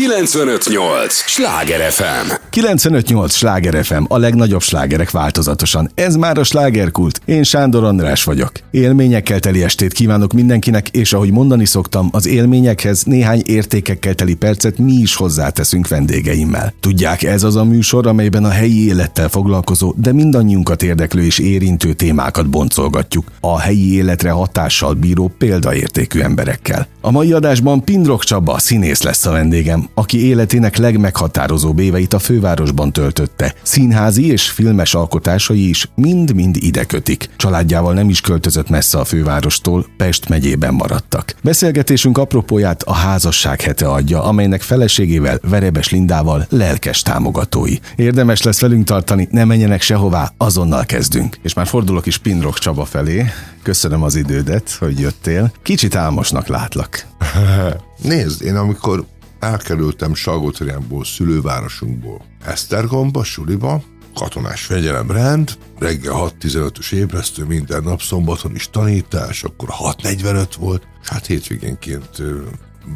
958! Sláger FM! 958! Sláger FM, a legnagyobb slágerek változatosan. Ez már a slágerkult. Én Sándor András vagyok. Élményekkel teli estét kívánok mindenkinek, és ahogy mondani szoktam, az élményekhez néhány értékekkel teli percet mi is hozzáteszünk vendégeimmel. Tudják, ez az a műsor, amelyben a helyi élettel foglalkozó, de mindannyiunkat érdeklő és érintő témákat boncolgatjuk. A helyi életre hatással bíró példaértékű emberekkel. A mai adásban Pindrok Csaba színész lesz a vendégem, aki életének legmeghatározóbb éveit a fővárosban töltötte. Színházi és filmes alkotásai is mind-mind ide kötik. Családjával nem is költözött messze a fővárostól, Pest megyében maradtak. Beszélgetésünk apropóját a házasság hete adja, amelynek feleségével, Verebes Lindával lelkes támogatói. Érdemes lesz velünk tartani, ne menjenek sehová, azonnal kezdünk. És már fordulok is Pindrok Csaba felé. Köszönöm az idődet, hogy jöttél. Kicsit álmosnak látlak. Nézd, én amikor elkerültem Salgótarjánból, szülővárosunkból, Esztergomba, suliba, katonás fegyelemrend, reggel 6.15-ös ébresztő, minden nap, szombaton is tanítás, akkor 6.45 volt, és hát hétvégénként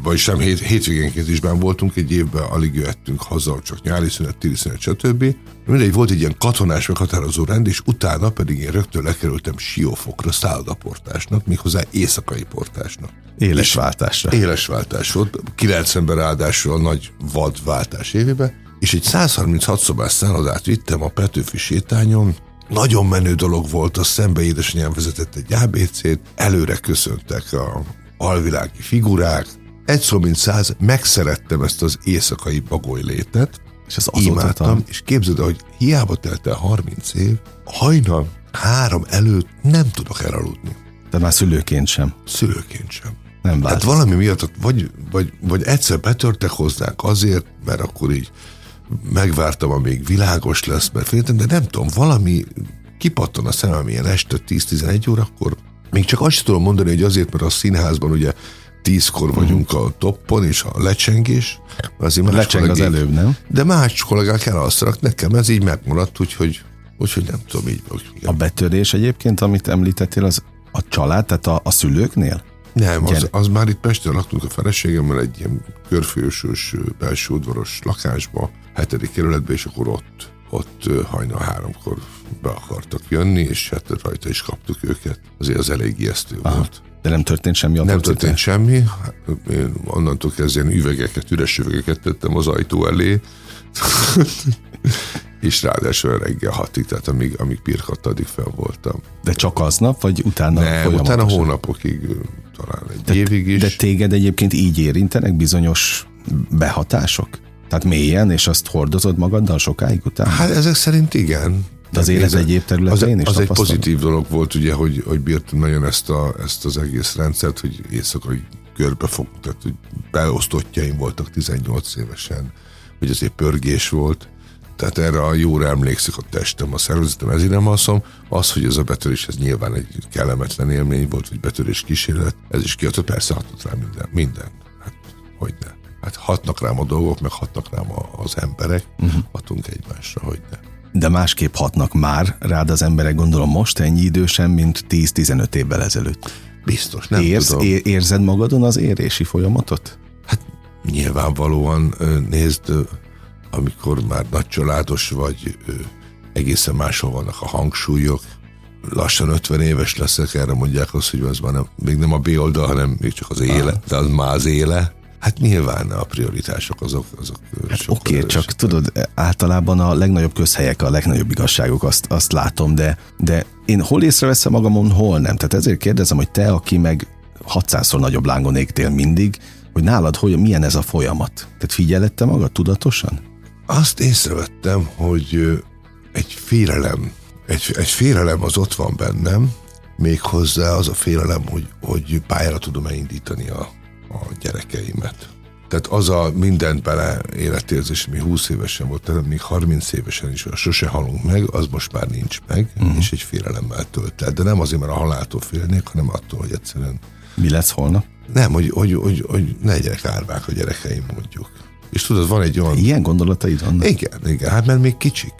vagyis nem hét, hétvégénként is ben voltunk, egy évben alig jöttünk haza, csak nyári szünet, téli szünet, stb. Mindegy, volt egy ilyen katonás meghatározó rend, és utána pedig én rögtön lekerültem Siófokra szállodaportásnak, méghozzá éjszakai portásnak. Éles váltásra. Éles váltás volt, 90-ben ráadásul a nagy vadváltás évében, és egy 136 szobás szállodát vittem a Petőfi sétányon, nagyon menő dolog volt, a szembe édesanyám vezetett egy ABC-t, előre köszöntek a alvilági figurák, egy szó mint száz, megszerettem ezt az éjszakai bagoly létet, És az imádtam, azóta és képzeld el, hogy hiába telt el 30 év, hajnal három előtt nem tudok elaludni. de már szülőként sem. Szülőként sem. Nem Hát változott. valami miatt vagy, vagy, vagy egyszer betörtek hozzánk azért, mert akkor így megvártam, amíg világos lesz, mert féltem, de nem tudom, valami kipattan a szemem ilyen este 10-11 órakor. Még csak azt tudom mondani, hogy azért, mert a színházban ugye tízkor vagyunk a toppon, és a lecsengés, azért más Lecseng az kollégák- előbb, nem? De más kollégák elalszanak, nekem ez így megmaradt, úgyhogy, úgyhogy nem tudom, így vagyok. A betörés egyébként, amit említettél, az a család, tehát a, a szülőknél? Nem, az, az már itt Pesten laktunk a feleségemmel egy ilyen körfősös belső udvaros lakásba, hetedik kerületbe, és akkor ott, ott hajnal háromkor be akartak jönni, és hát rajta is kaptuk őket. Azért az elég ijesztő Aha. volt. De nem történt semmi Nem történt semmi, én onnantól kezdve üvegeket, üres üvegeket tettem az ajtó elé, és ráadásul reggel hatig, tehát amíg, amíg pirkadt, addig fel voltam. De csak aznap, vagy utána Nem, utána hónapokig, talán egy évig is. De téged egyébként így érintenek bizonyos behatások? Tehát mélyen, és azt hordozod magaddal sokáig utána? Hát ezek szerint igen. De az élet egyéb területein az, is Az egy pozitív dolog volt, ugye, hogy, hogy bírtam nagyon ezt, a, ezt az egész rendszert, hogy éjszakai körbefog, tehát hogy beosztottjaim voltak 18 évesen, hogy azért pörgés volt. Tehát erre a jóra emlékszik a testem, a szervezetem, ezért nem alszom. Az, hogy ez a betörés, ez nyilván egy kellemetlen élmény volt, vagy betörés kísérlet, ez is kiadott, persze hatott rá minden. Minden. Hát, hogy ne. Hát hatnak rám a dolgok, meg hatnak rám a, az emberek, uh-huh. hatunk egymásra, hogy ne. De másképp hatnak már rád az emberek, gondolom most ennyi idősen, mint 10-15 évvel ezelőtt. Biztos, nem Érz, tudom. é- érzed magadon az érési folyamatot? Nyilvánvalóan ö, nézd, amikor már nagy családos vagy, egészen máshol vannak a hangsúlyok. Lassan 50 éves leszek, erre mondják azt, hogy az már nem, még nem a B oldal, hanem még csak az éle, de az már az éle. Hát nyilván a prioritások azok, azok hát Oké, okay, csak tudod, általában a legnagyobb közhelyek, a legnagyobb igazságok, azt, azt látom, de, de én hol észreveszem magamon, hol nem. Tehát ezért kérdezem, hogy te, aki meg 600-szor nagyobb lángon égtél mindig, hogy nálad hogy, milyen ez a folyamat? Tehát figyelette magad tudatosan? Azt észrevettem, hogy egy félelem, egy, egy félelem az ott van bennem, méghozzá az a félelem, hogy, hogy pályára tudom elindítani a, a gyerekeimet. Tehát az a mindent bele életérzés, ami 20 évesen volt, tehát még 30 évesen is, sose halunk meg, az most már nincs meg, uh-huh. és egy félelemmel tölt el. De nem azért, mert a haláltól félnék, hanem attól, hogy egyszerűen Mi lesz holnap? nem, hogy, hogy, hogy, hogy ne legyenek árvák a gyerekeim, mondjuk. És tudod, van egy olyan... Ilyen gondolataid vannak? Igen, igen, hát mert még kicsik.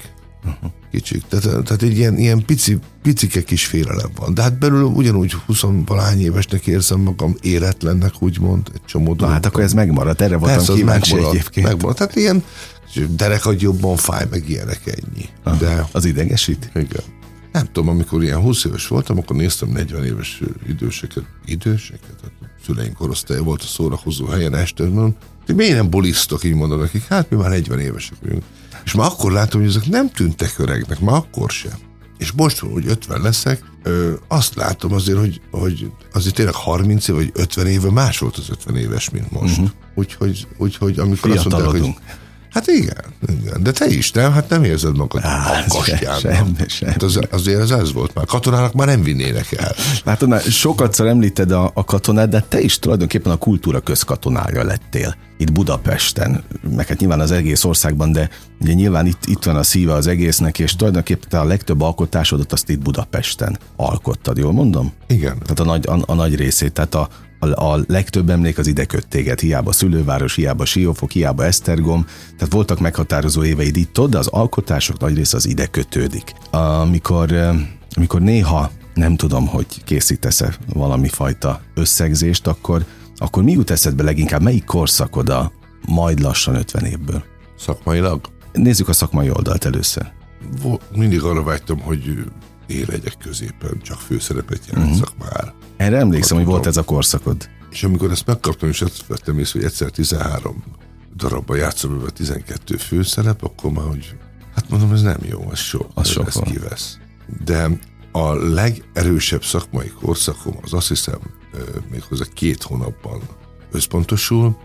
Uh-huh. kicsik. Tehát, tehát egy ilyen, ilyen pici, picike kis félelem van. De hát belül ugyanúgy 20 valány évesnek érzem magam, éretlennek úgymond, egy csomó Na, hát akkor ez megmaradt, erre voltam Persze, kíváncsi megmarad, egyébként. Megmarad. Tehát ilyen derekad jobban fáj, meg ilyenek ennyi. Aha, De, az idegesít? Igen. Nem tudom, amikor ilyen 20 éves voltam, akkor néztem 40 éves időseket, időseket, hát szüleink korosztálya volt a szórakozó helyen este, mondom, miért nem bolisztok, így mondom nekik, hát mi már 40 évesek vagyunk. És már akkor látom, hogy ezek nem tűntek öregnek, már akkor sem. És most, hogy 50 leszek, ö, azt látom azért, hogy, hogy azért tényleg 30 év vagy 50 éve más volt az 50 éves, mint most. Uh-huh. Úgyhogy, úgyhogy amikor azt mondták, hogy Hát igen, igen, de te is, nem? Hát nem érzed magad a kastyán. Sem, sem. Hát az, azért ez, ez volt már. Katonának már nem vinnének el. Látod, már sokatszor említed a, a katonát, de te is tulajdonképpen a kultúra közkatonája lettél itt Budapesten, meg hát nyilván az egész országban, de ugye nyilván itt, itt van a szíve az egésznek, és tulajdonképpen te a legtöbb alkotásodat azt itt Budapesten alkottad, jól mondom? Igen. Tehát a nagy, a, a nagy részét, tehát a, a, a legtöbb emlék az ide köt téged, hiába Szülőváros, hiába Siófok, hiába Esztergom, tehát voltak meghatározó éveid itt, de az alkotások nagy része az ide kötődik. Amikor, amikor néha nem tudom, hogy készítesz-e valami fajta összegzést, akkor, akkor mi jut eszedbe leginkább, melyik korszakod a majd lassan 50 évből? Szakmailag? Nézzük a szakmai oldalt először. Mindig arra vágytam, hogy én legyek középen, csak főszerepet játszak uh-huh. már. Erre emlékszem, hogy volt ez a korszakod. És amikor ezt megkaptam, és ezt vettem észre, hogy egyszer 13 darabban játszom, a 12 főszerep, akkor már, hogy hát mondom, ez nem jó, ez sok, az sok ez kivesz. De a legerősebb szakmai korszakom az azt hiszem méghozzá két hónapban összpontosul.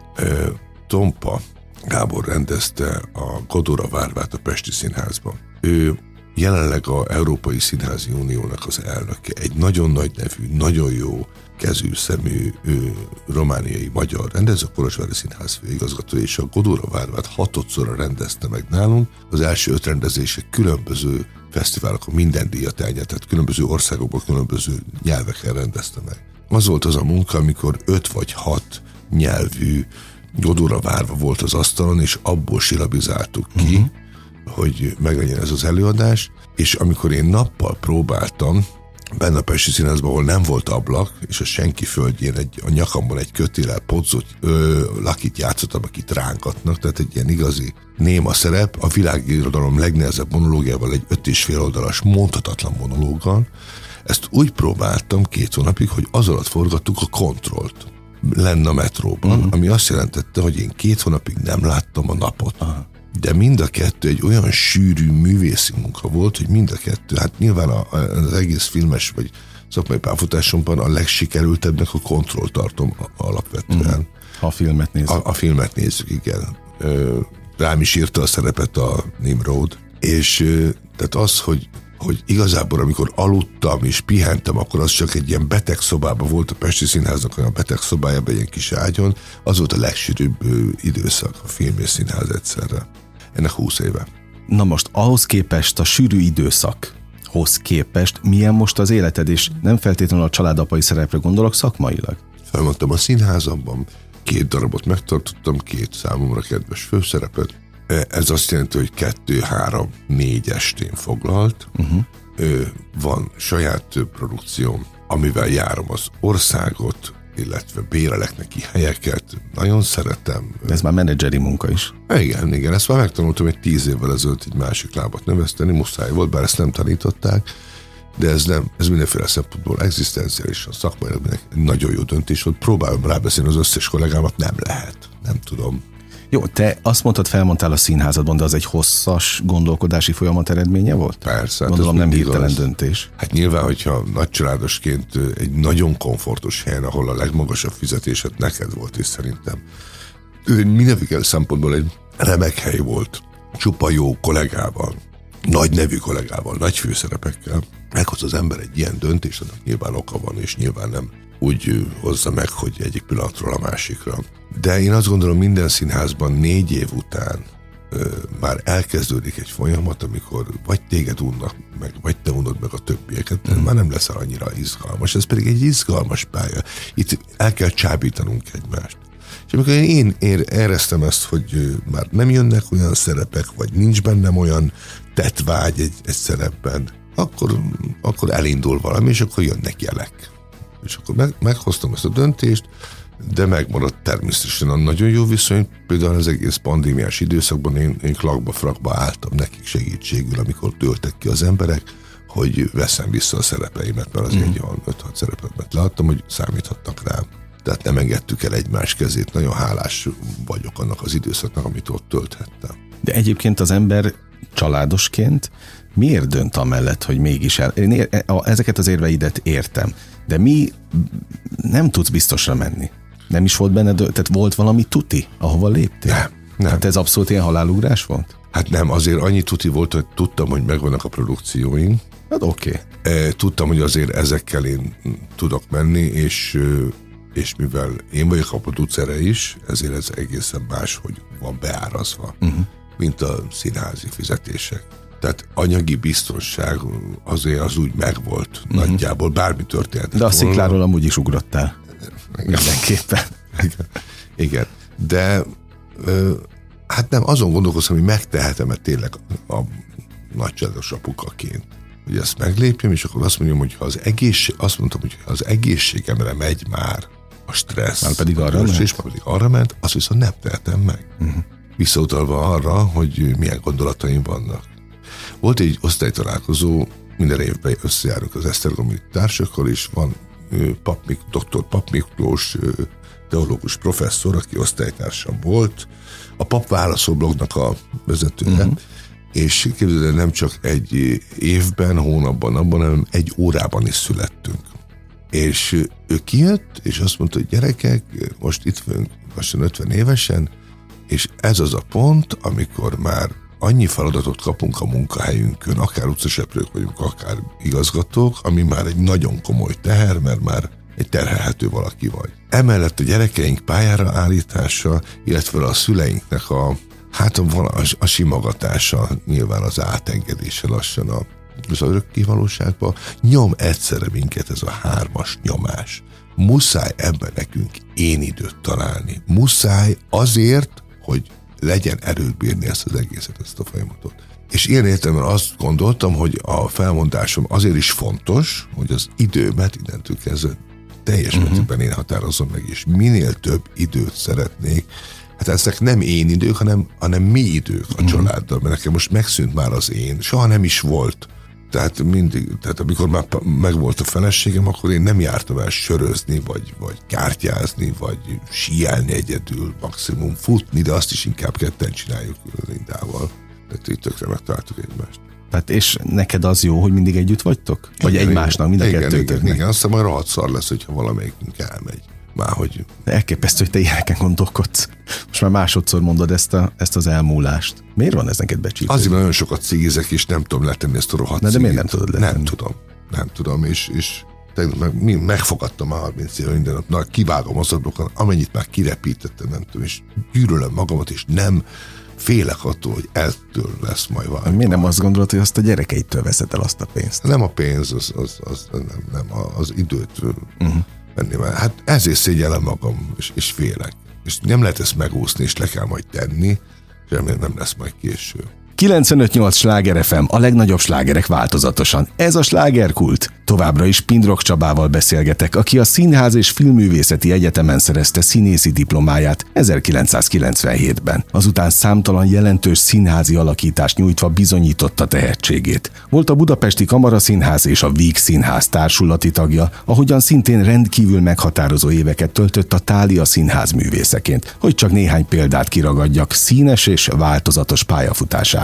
Tompa Gábor rendezte a Godora Várvát a Pesti Színházban. Ő jelenleg a Európai Színházi Uniónak az elnöke, egy nagyon nagy nevű, nagyon jó kezű szemű ő, romániai magyar rendező, a Kolozsvári Színház főigazgató, és a Godóra Várvát hatodszorra rendezte meg nálunk. Az első öt rendezések különböző fesztiválokon minden díjat tehát különböző országokból különböző nyelveken rendezte meg. Az volt az a munka, amikor öt vagy hat nyelvű Godóra várva volt az asztalon, és abból silabizáltuk ki, uh-huh hogy meglegyen ez az előadás, és amikor én nappal próbáltam, benne a Pesti Színházban, ahol nem volt ablak, és a senki földjén egy, a nyakamban egy kötélel podzot, ö, lakit játszottam, akit rángatnak, tehát egy ilyen igazi néma szerep, a világirodalom legnehezebb monológiával, egy öt és fél oldalas, mondhatatlan monológgal. Ezt úgy próbáltam két hónapig, hogy az alatt forgattuk a kontrollt lenne a metróban, uh-huh. ami azt jelentette, hogy én két hónapig nem láttam a napot. Uh-huh de mind a kettő egy olyan sűrű művészi munka volt, hogy mind a kettő, hát nyilván a, az egész filmes vagy szakmai pályafutásomban a legsikerültebbnek a kontroll tartom alapvetően. Mm. Ha a filmet nézzük. A, a filmet nézzük, igen. Rám is írta a szerepet a Nimrod, és tehát az, hogy hogy igazából amikor aludtam és pihentem, akkor az csak egy ilyen beteg szobában volt a Pesti Színháznak olyan beteg szobájában, egy ilyen kis ágyon, az volt a legsűrűbb időszak a film és színház egyszerre. Ennek 20 éve. Na most ahhoz képest a sűrű időszak hoz képest milyen most az életed, és nem feltétlenül a családapai szerepre gondolok szakmailag? Felmondtam a színházamban, két darabot megtartottam, két számomra kedves főszerepet, ez azt jelenti, hogy kettő, három, négy estén foglalt. Uh-huh. Van saját produkcióm, amivel járom az országot, illetve bérelek neki helyeket. Nagyon szeretem. Ez már menedzseri munka is. Igen, igen. Ezt már megtanultam egy tíz évvel ezelőtt egy másik lábat növeszteni, muszáj volt, bár ezt nem tanították, de ez nem, ez mindenféle szempontból egzisztenciálisan, szakmailag nagyon jó döntés volt. Próbálom rábeszélni az összes kollégámat, nem lehet. Nem tudom. Jó, te azt mondtad, felmondtál a színházadban, de az egy hosszas gondolkodási folyamat eredménye volt? Persze. Hát Gondolom nem hirtelen döntés. Hát nyilván, hogyha nagycsaládosként egy nagyon komfortos helyen, ahol a legmagasabb fizetésed neked volt, és szerintem mindenféle szempontból egy remek hely volt. Csupa jó kollégával, nagy nevű kollégával, nagy főszerepekkel. Meghoz az ember egy ilyen döntést, annak nyilván oka van, és nyilván nem úgy hozza meg, hogy egyik pillanatról a másikra. De én azt gondolom, minden színházban négy év után ö, már elkezdődik egy folyamat, amikor vagy téged unnak meg, vagy te unod meg a többieket, de mm. már nem lesz annyira izgalmas. Ez pedig egy izgalmas pálya. Itt el kell csábítanunk egymást. És amikor én, én éreztem ezt, hogy már nem jönnek olyan szerepek, vagy nincs bennem olyan tetvágy egy, egy szerepben, akkor, akkor elindul valami, és akkor jönnek jelek. És akkor meg, meghoztam ezt a döntést, de megmaradt természetesen a nagyon jó viszony. Például az egész pandémiás időszakban én, én klakba, frakba álltam nekik segítségül, amikor töltek ki az emberek, hogy veszem vissza a szerepeimet, mert azért mm. egy olyan 5-6 szerepet leadtam, hogy számíthattak rám. Tehát nem engedtük el egymás kezét. Nagyon hálás vagyok annak az időszaknak, amit ott tölthettem. De egyébként az ember családosként miért dönt amellett, hogy mégis el... Én ér, ezeket az érveidet értem, de mi nem tudsz biztosra menni. Nem is volt benne, tehát volt valami tuti, ahova léptél? Nem, nem. Hát ez abszolút ilyen halálugrás volt? Hát nem, azért annyi tuti volt, hogy tudtam, hogy megvannak a produkcióink. Hát oké. Okay. Tudtam, hogy azért ezekkel én tudok menni, és és mivel én vagyok a producere is, ezért ez egészen más, hogy van beárazva, uh-huh. Mint a színházi fizetések. Tehát anyagi biztonság azért az úgy megvolt uh-huh. nagyjából, bármi történt. De a szikláról amúgy is ugrottál. Igen. Mindenképpen. Igen. Igen. De ö, hát nem, azon gondolkozom, hogy megtehetem-e tényleg a nagycsaládos apukaként hogy ezt meglépjem, és akkor azt mondjam, hogy ha az egészség, azt mondtam, hogy ha az egészségemre megy már a stressz, már pedig arra ment. és már pedig arra ment, azt viszont nem tehetem meg. Uh-huh. Visszautalva arra, hogy milyen gondolataim vannak. Volt egy osztálytalálkozó, minden évben összejárunk az Esztergomi társakkal, és van Pap, dr. Pap Miklós teológus professzor, aki osztálytársam volt, a pap válaszoblognak a vezetője, uh-huh. és képzeld nem csak egy évben, hónapban, abban, hanem egy órában is születtünk. És ő kijött, és azt mondta, hogy gyerekek, most itt vagyunk lassan 50 évesen, és ez az a pont, amikor már annyi feladatot kapunk a munkahelyünkön, akár utcaseprők vagyunk, akár igazgatók, ami már egy nagyon komoly teher, mert már egy terhelhető valaki vagy. Emellett a gyerekeink pályára állítása, illetve a szüleinknek a hát a, a, a simogatása, nyilván az átengedése lassan a, az örökké valóságba, nyom egyszerre minket ez a hármas nyomás. Muszáj ebben nekünk én időt találni. Muszáj azért, hogy legyen erőt bírni ezt az egészet, ezt a folyamatot. És ilyen értelemben azt gondoltam, hogy a felmondásom azért is fontos, hogy az időmet innentől kezdve teljes uh-huh. mértékben én határozom meg, és minél több időt szeretnék. Hát ezek nem én idők, hanem, hanem mi idők a uh-huh. családdal, mert nekem most megszűnt már az én, soha nem is volt. Tehát mindig, tehát amikor már megvolt a feleségem, akkor én nem jártam el sörözni, vagy, vagy kártyázni, vagy síelni egyedül, maximum futni, de azt is inkább ketten csináljuk Lindával. Tehát így tökre megtaláltuk egymást. Tehát és neked az jó, hogy mindig együtt vagytok? Vagy igen, egymásnak, mind a igen, kettőtöknek? Igen, igen, aztán majd rohadt szar lesz, hogyha valamelyikünk elmegy. Már hogy... Elképesztő, hogy te ilyeneken gondolkodsz. Most már másodszor mondod ezt, a, ezt az elmúlást. Miért van ez neked becsípő? Azért nagyon sokat cigizek, és nem tudom letenni ezt a rohadt Na, de miért nem tudod letenni? Nem tudom. Nem tudom, és, és meg, megfogadtam a 30 éve minden nap, na, kivágom azokat, amennyit már kirepítettem, nem tudom, és gyűlölöm magamat, és nem félek attól, hogy ettől lesz majd valami. Miért nem azt gondolod, hogy azt a gyerekeitől veszed el azt a pénzt? Nem a pénz, az, az, az nem, nem, az időt uh-huh. Venni. Mert hát ezért szégyellem magam, és, és félek. És nem lehet ezt megúszni, és le kell majd tenni, és remélem nem lesz majd később. 95-8 sláger FM, a legnagyobb slágerek változatosan. Ez a slágerkult. Továbbra is Pindrok Csabával beszélgetek, aki a Színház és Filmművészeti Egyetemen szerezte színészi diplomáját 1997-ben. Azután számtalan jelentős színházi alakítást nyújtva bizonyította tehetségét. Volt a Budapesti Kamaraszínház és a Víg Színház társulati tagja, ahogyan szintén rendkívül meghatározó éveket töltött a Tália Színház művészeként, hogy csak néhány példát kiragadjak színes és változatos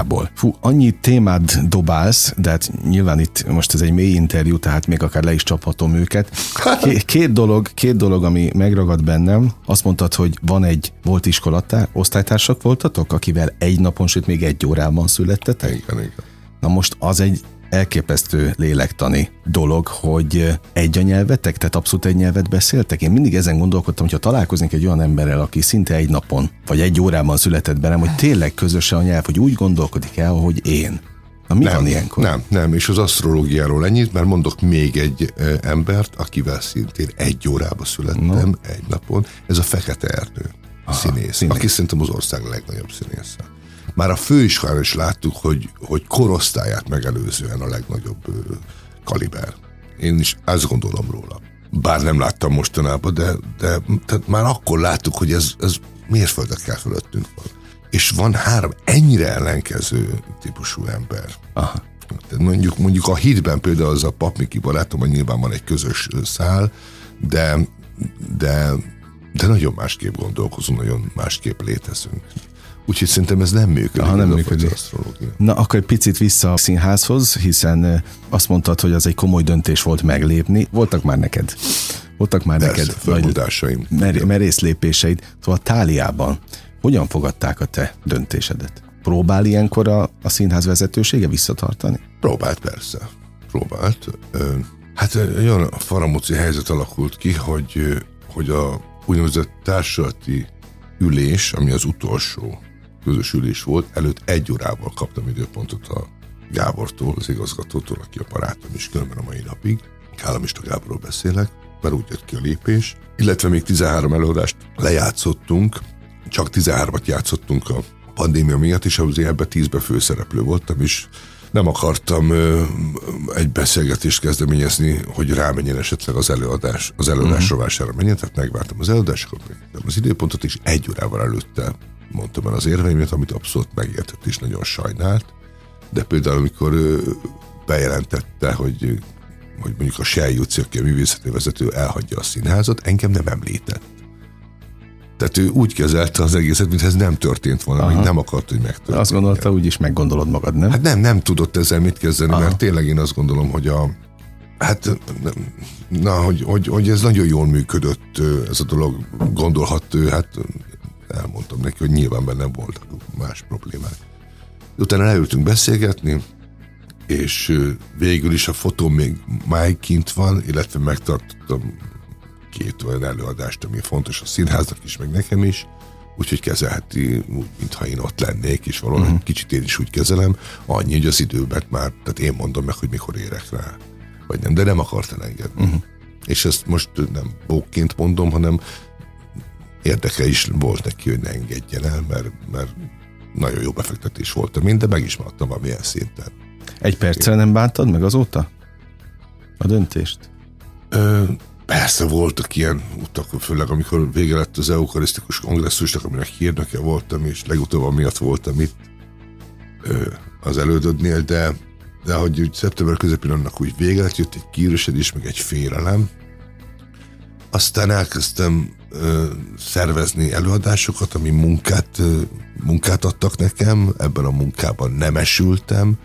pályafutásából. Fú, annyi témát dobálsz, de hát nyilván itt most ez egy mély interjú, tehát tehát még akár le is csaphatom őket. Két dolog, két dolog, ami megragad bennem, azt mondtad, hogy van egy, volt iskolatár, osztálytársak voltatok, akivel egy napon, sőt még egy órában születtetek? Igen, igen. Na most az egy elképesztő lélektani dolog, hogy egy a nyelvetek, tehát abszolút egy nyelvet beszéltek. Én mindig ezen gondolkodtam, hogyha találkoznék egy olyan emberrel, aki szinte egy napon, vagy egy órában született bennem, hogy tényleg közös a nyelv, hogy úgy gondolkodik el, hogy én. Na mi nem, van ilyenkor? Nem, nem, és az asztrológiáról ennyit, mert mondok még egy embert, akivel szintén egy órába születtem, no. egy napon, ez a Fekete Ernő. Aha, színész, színész, aki szerintem az ország legnagyobb színésze. Már a főiskolán is láttuk, hogy, hogy korosztályát megelőzően a legnagyobb kaliber. Én is ezt gondolom róla. Bár nem láttam mostanában, de, de tehát már akkor láttuk, hogy ez, ez mérföldekkel fölöttünk van. És van három ennyire ellenkező típusú ember. Aha. Tehát mondjuk, mondjuk a hitben például az a papmiki barátom, hogy nyilván van egy közös szál, de, de, de nagyon másképp gondolkozunk, nagyon másképp létezünk. Úgyhogy szerintem ez nem működik. Ha nem működik. Na, akkor egy picit vissza a színházhoz, hiszen azt mondtad, hogy az egy komoly döntés volt meglépni. Voltak már neked? Voltak már Persze, neked nagy mer- merész lépéseid. Szóval Táliában hogyan fogadták a te döntésedet? Próbál ilyenkor a, a színház vezetősége visszatartani? Próbált persze. Próbált. Hát olyan faramúci helyzet alakult ki, hogy, hogy a úgynevezett társulati ülés, ami az utolsó közös ülés volt, előtt egy órával kaptam időpontot a Gábortól, az igazgatótól, aki a barátom is, különben a mai napig. Kállamista Gáborról beszélek, mert úgy jött ki a lépés. Illetve még 13 előadást lejátszottunk, csak 13-at játszottunk a pandémia miatt, és azért ebben 10-ben főszereplő voltam, és nem akartam ö, egy beszélgetést kezdeményezni, hogy rámenjen esetleg az előadás, az előadás uh-huh. rovására menjen, tehát megvártam az előadásokat, az időpontot, és egy órával előtte mondtam el az érveimet, amit abszolút megértett és nagyon sajnált, de például amikor ő bejelentette, hogy, hogy mondjuk a Sej Juci, aki a művészeti vezető elhagyja a színházat, engem nem említett. Tehát ő úgy kezelte az egészet, mintha ez nem történt volna, Aha. nem akart, hogy megtörténjen. Azt gondolta, úgy is meggondolod magad, nem? Hát nem, nem tudott ezzel mit kezdeni, Aha. mert tényleg én azt gondolom, hogy a Hát, na, hogy, hogy, hogy ez nagyon jól működött, ez a dolog, gondolhat ő, hát elmondtam neki, hogy nyilván bennem voltak más problémák. Utána leültünk beszélgetni, és végül is a fotó még máig kint van, illetve megtartottam két olyan előadást, ami fontos a színháznak is, meg nekem is, úgyhogy kezelheti úgy, mintha én ott lennék, és valóban uh-huh. kicsit én is úgy kezelem, annyi, hogy az időben már, tehát én mondom meg, hogy mikor érek rá, vagy nem, de nem akart elengedni. Uh-huh. És ezt most nem bókként mondom, hanem érdeke is volt neki, hogy ne engedjen el, mert, mert nagyon jó befektetés volt a de meg is maradtam valamilyen szinten. Egy perccel nem bántad meg azóta? A döntést? Ö, persze voltak ilyen utak, főleg amikor vége lett az eukarisztikus kongresszusnak, aminek hírnöke voltam, és legutóbb amiatt voltam itt ö, az elődödnél, de de hogy úgy szeptember közepén annak úgy vége lett, jött egy kiüresedés, meg egy félelem. Aztán elkezdtem ö, szervezni előadásokat, ami munkát, munkát adtak nekem, ebben a munkában nem esültem,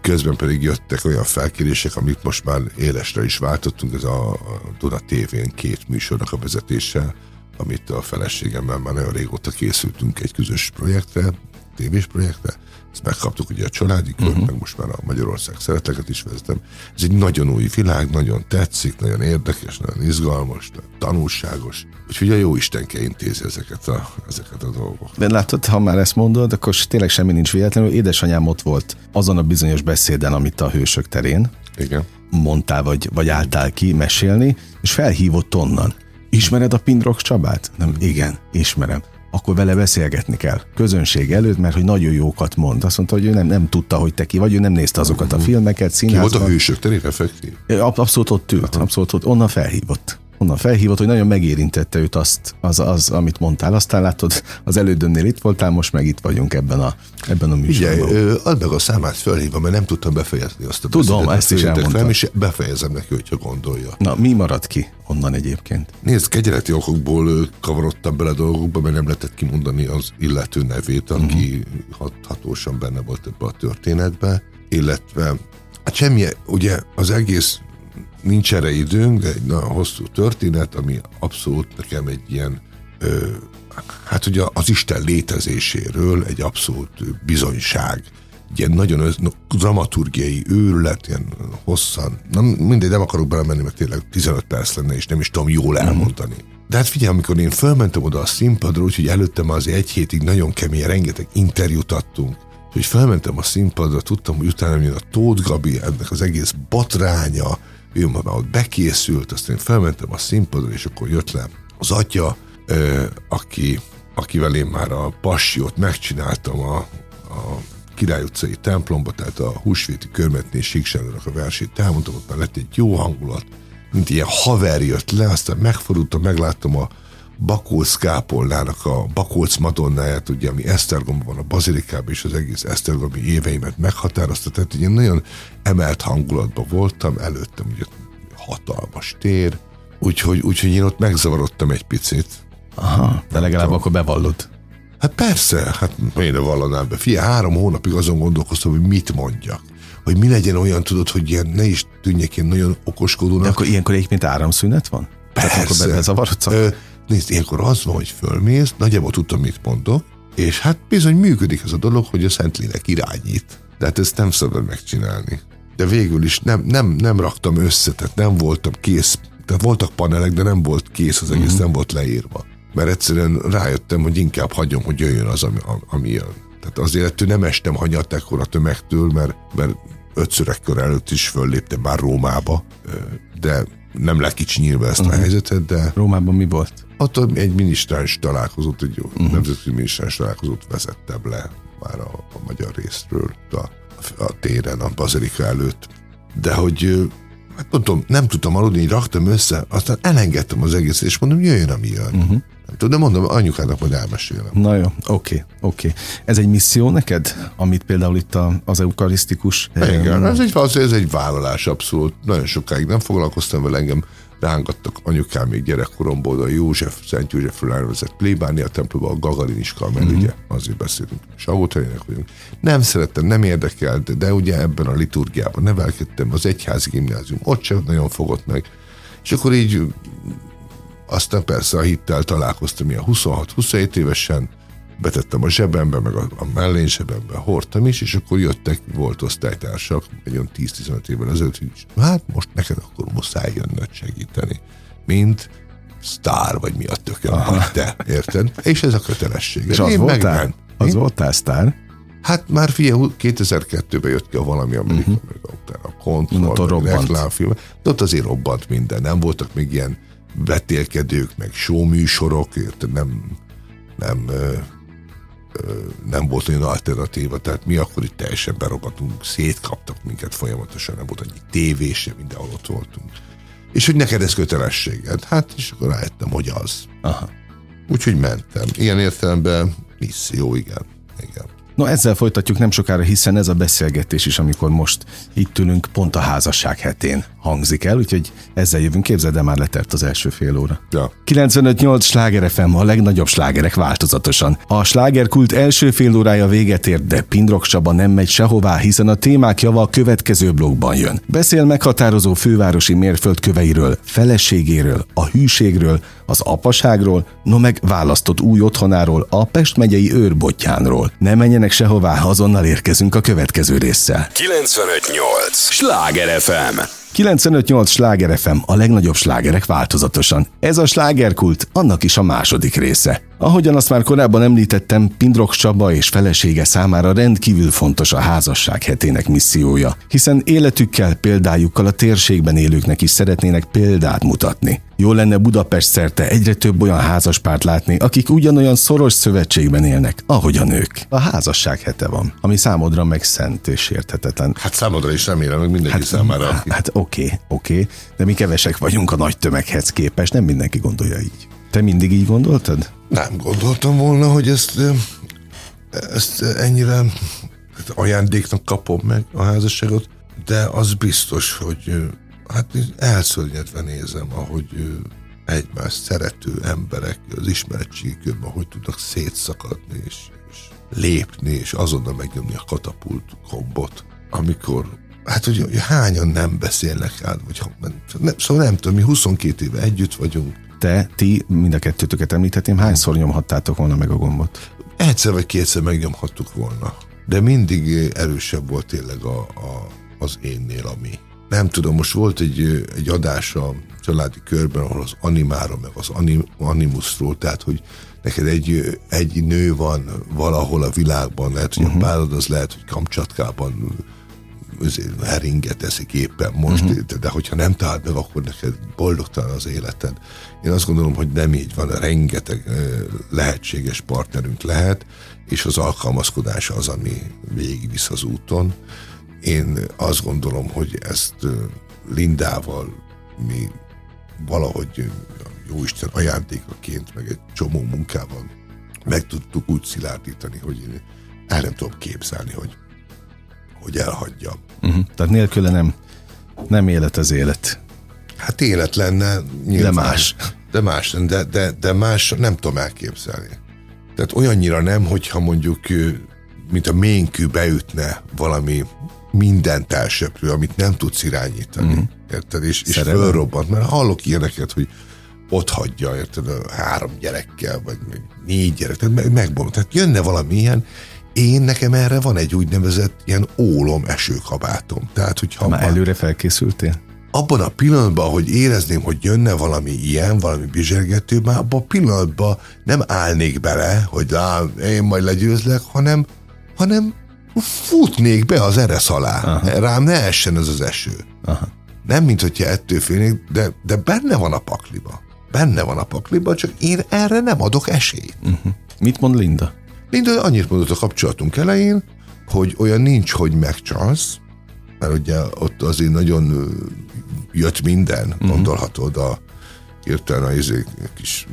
közben pedig jöttek olyan felkérések, amit most már élesre is váltottunk, ez a, Duna TV-n két műsornak a vezetése, amit a feleségemmel már nagyon régóta készültünk egy közös projektre, tévés projektre, ezt megkaptuk ugye a családi kör, uh-huh. meg most már a Magyarország szereteket is vezetem. Ez egy nagyon új világ, nagyon tetszik, nagyon érdekes, nagyon izgalmas, nagyon tanulságos. Úgyhogy a jó Istenke intézi ezeket a, ezeket a dolgokat. De látod, ha már ezt mondod, akkor tényleg semmi nincs véletlenül. Édesanyám ott volt azon a bizonyos beszéden, amit a hősök terén Igen. mondtál, vagy, vagy álltál ki mesélni, és felhívott onnan. Ismered a Pindrox Csabát? Nem, igen, ismerem akkor vele beszélgetni kell. Közönség előtt, mert hogy nagyon jókat mond. Azt mondta, hogy ő nem, nem tudta, hogy te ki vagy, ő nem nézte azokat a filmeket, színházban. Ki volt a hősök terén effektív? Abszolút ott ült, abszolút ott, onnan felhívott onnan felhívott, hogy nagyon megérintette őt azt, az, az, amit mondtál. Aztán látod, az elődönnél itt voltál, most meg itt vagyunk ebben a, ebben a műsorban. Ugye, add meg a számát felhívom, mert nem tudtam befejezni azt a Tudom, ezt is elmondtam. Fel, és befejezem neki, hogyha gondolja. Na, mi maradt ki onnan egyébként? Nézd, kegyeleti okokból kavarodtam bele dolgokba, mert nem lehetett kimondani az illető nevét, aki uh-huh. hatósan benne volt ebbe a történetbe, illetve Hát semmi, ugye az egész nincs erre időnk, de egy nagyon hosszú történet, ami abszolút nekem egy ilyen, ö, hát ugye az Isten létezéséről egy abszolút bizonyság, ilyen nagyon dramaturgiai őrület, ilyen hosszan, nem, mindegy, nem akarok belemenni, mert tényleg 15 perc lenne, és nem is tudom jól mhm. elmondani. De hát figyelj, amikor én fölmentem oda a színpadra, úgyhogy előttem az egy hétig nagyon kemény, rengeteg interjút adtunk, hogy felmentem a színpadra, tudtam, hogy utána jön a Tóth Gabi, ennek az egész botránya, ő már ott bekészült, aztán én felmentem a színpadra, és akkor jött le az atya, aki, akivel én már a passiót megcsináltam a, a Király utcai templomba, tehát a húsvéti körmetnél Síksándornak a versét elmondtam, ott már lett egy jó hangulat, mint ilyen haver jött le, aztán megfordultam, megláttam a Bakolc kápolnának a Bakolc madonnáját, ugye, ami Esztergomban van a bazilikában, és az egész Esztergomi éveimet meghatározta, tehát egy nagyon emelt hangulatban voltam, előttem ugye hatalmas tér, úgyhogy, úgyhogy én ott megzavarodtam egy picit. Aha, de legalább akkor bevallod. Hát persze, hát miért vallanám be? Fia, három hónapig azon gondolkoztam, hogy mit mondjak. Hogy mi legyen olyan, tudod, hogy ilyen ne is tűnjek ilyen nagyon okoskodónak. De akkor ilyenkor egyébként áramszünet van? Tehát akkor Persze. be- nézd, ilyenkor az van, hogy fölmész, nagyjából tudtam, mit mondok, és hát bizony működik ez a dolog, hogy a Szentlélek irányít. De hát ezt nem szabad megcsinálni. De végül is nem, nem, nem raktam össze, tehát nem voltam kész. Tehát voltak panelek, de nem volt kész az egész, mm-hmm. nem volt leírva. Mert egyszerűen rájöttem, hogy inkább hagyom, hogy jöjjön az, ami, ami jön. Tehát azért ettől nem estem hanyat ekkor a tömegtől, mert, mert ötször ekkor előtt is fölléptem már Rómába, de nem lekicsinyírve ezt a helyzetet, de Rómában mi volt? ott egy minisztráns találkozót, egy uh-huh. nemzetközi minisztráns találkozót vezettem le már a, a magyar részről a, a téren, a bazilika előtt. De hogy hát mondom, nem tudtam aludni, raktam össze, aztán elengedtem az egészet, és mondom, jöjjön, ami jön. Uh-huh. Tudom, de mondom, anyukának majd elmesélem. Na jó, oké, oké. Ez egy misszió neked, amit például itt a, az eukarisztikus... Igen, em, ez egy, az, ez egy vállalás abszolút. Nagyon sokáig nem foglalkoztam vele, engem rángattak anyukám még gyerekkoromból, a József, Szent Józsefről elnevezett plébánia templomba, a Gagarin iskola, mert ugye azért beszélünk, Sagóterének vagyunk. Nem szerettem, nem érdekelt, de ugye ebben a liturgiában nevelkedtem, az egyházi gimnázium, ott sem nagyon fogott meg. És akkor így aztán persze a hittel találkoztam ilyen 26-27 évesen, betettem a zsebembe, meg a, a mellén zsebembe, hordtam is, és akkor jöttek, volt osztálytársak, egy olyan 10-15 évvel ezelőtt, hogy hát most neked akkor muszáj jönnöd segíteni, mint sztár, vagy mi a tököm, vagy te, érted? És ez a kötelesség. És az voltál? Az voltál sztár? Hát már figyelj, 2002-ben jött ki a valami Amerika, uh-huh. meg utána a kontroll, robbant. reklámfilm, de ott azért robbant minden, nem voltak még ilyen vetélkedők, meg showműsorok, érted, nem, nem, ö, ö, nem volt olyan alternatíva, tehát mi akkor itt teljesen berobbatunk, szétkaptak minket folyamatosan, nem volt annyi tévé sem, mindenhol ott voltunk. És hogy neked ez kötelességed? Hát, és akkor rájöttem, hogy az. Aha. Úgyhogy mentem. Ilyen értelemben misszió, igen. igen. No, ezzel folytatjuk nem sokára, hiszen ez a beszélgetés is, amikor most itt ülünk, pont a házasság hetén hangzik el, úgyhogy ezzel jövünk, képzeld el, már letelt az első fél óra. Ja. 95-8 sláger FM, a legnagyobb slágerek változatosan. A slágerkult első fél órája véget ért, de Pindrok Csaba nem megy sehová, hiszen a témák java a következő blogban jön. Beszél meghatározó fővárosi mérföldköveiről, feleségéről, a hűségről, az apaságról, no meg választott új otthonáról, a Pest megyei őrbottyánról. Ne menjenek sehová, azonnal érkezünk a következő résszel. 958! Sláger FM! 95-8 sláger FM, a legnagyobb slágerek változatosan. Ez a slágerkult, annak is a második része. Ahogyan azt már korábban említettem, Pindrok Csaba és felesége számára rendkívül fontos a házasság hetének missziója, hiszen életükkel, példájukkal a térségben élőknek is szeretnének példát mutatni. Jó lenne Budapest szerte egyre több olyan házaspárt látni, akik ugyanolyan szoros szövetségben élnek, ahogy a nők. A házasság hete van, ami számodra meg szent és érthetetlen. Hát számodra is remélem, meg mindenki hát, számára. Aki... Hát oké, oké, de mi kevesek vagyunk a nagy tömeghez képest, nem mindenki gondolja így. Te mindig így gondoltad? Nem gondoltam volna, hogy ezt, ezt ennyire ajándéknak kapom meg a házasságot, de az biztos, hogy hát elszörnyedve nézem, ahogy egymást szerető emberek az ismeretségi körben, hogy tudnak szétszakadni és, és lépni, és azonnal megnyomni a katapult gombot, amikor Hát, hogy hányan nem beszélnek át, vagy nem, szóval nem tudom, mi 22 éve együtt vagyunk, Te, ti, mind a kettőtöket említhetném, hányszor nyomhattátok volna meg a gombot? Egyszer vagy kétszer megnyomhattuk volna, de mindig erősebb volt tényleg a, a, az énnél, ami. Nem tudom, most volt egy, egy adás a családi körben, ahol az animára, meg az anim, animusról, tehát, hogy neked egy, egy nő van valahol a világban, lehet, hogy uh-huh. a párod az lehet, hogy Kamcsatkában heringet eszik éppen most, uh-huh. de hogyha nem talált meg, akkor neked boldogtalan az életed. Én azt gondolom, hogy nem így van, rengeteg lehetséges partnerünk lehet, és az alkalmazkodás az, ami végigvisz az úton. Én azt gondolom, hogy ezt Lindával mi valahogy Jóisten ajándékaként, meg egy csomó munkával meg tudtuk úgy szilárdítani, hogy én el nem tudom képzelni, hogy, hogy elhagyja. Uh-huh. Tehát nélküle nem, nem élet az élet. Hát élet lenne nyilván. De más. De más, de, de, de más nem tudom elképzelni. Tehát olyannyira nem, hogyha mondjuk, mint a ménkű beütne valami mindent elsöprő, amit nem tudsz irányítani. Uh-huh. Érted? És, és fölrobbant, mert hallok ilyeneket, hogy ott hagyja, érted, három gyerekkel, vagy négy gyerek, tehát meg, megbomlott. Tehát jönne valami ilyen, én nekem erre van egy úgynevezett ilyen ólom esőkabátom. Tehát, hogyha Már előre felkészültél? Abban a pillanatban, hogy érezném, hogy jönne valami ilyen, valami bizsergető, már abban a pillanatban nem állnék bele, hogy lá, én majd legyőzlek, hanem, hanem futnék be az eresz alá. Aha. Rám ne essen ez az eső. Aha. Nem, mint hogyha ettől félnék, de, de benne van a pakliba. Benne van a pakliba, csak én erre nem adok esélyt. Uh-huh. Mit mond Linda? Linda annyit mondott a kapcsolatunk elején, hogy olyan nincs, hogy megcsalsz, mert ugye ott azért nagyon jött minden, uh-huh. gondolhatod, a hirtelen a izé, kis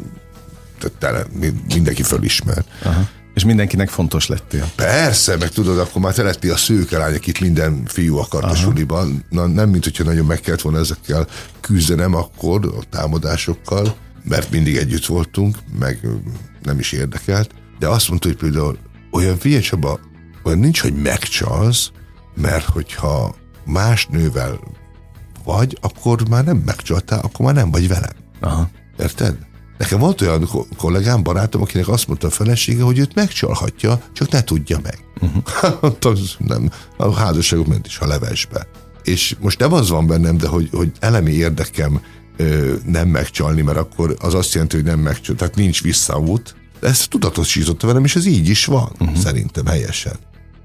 tehát tele, mindenki fölismer. Aha. És mindenkinek fontos lettél. Persze, meg tudod, akkor már te lettél a szőkelány, akit minden fiú akart Aha. a suliban. Na, nem, mint hogyha nagyon meg kellett volna ezekkel küzdenem akkor, a támadásokkal, mert mindig együtt voltunk, meg nem is érdekelt. De azt mondta, hogy például olyan figyelj Csaba, olyan nincs, hogy megcsalsz, mert hogyha más nővel vagy, akkor már nem megcsaltál, akkor már nem vagy velem. Aha. Érted? Nekem volt olyan kollégám, barátom, akinek azt mondta a felesége, hogy őt megcsalhatja, csak ne tudja meg. Uh-huh. nem, a házasságok ment is a levesbe. És most nem az van bennem, de hogy, hogy elemi érdekem ö, nem megcsalni, mert akkor az azt jelenti, hogy nem megcsalni, tehát nincs visszaút. Ezt tudatosította velem, és ez így is van, uh-huh. szerintem helyesen.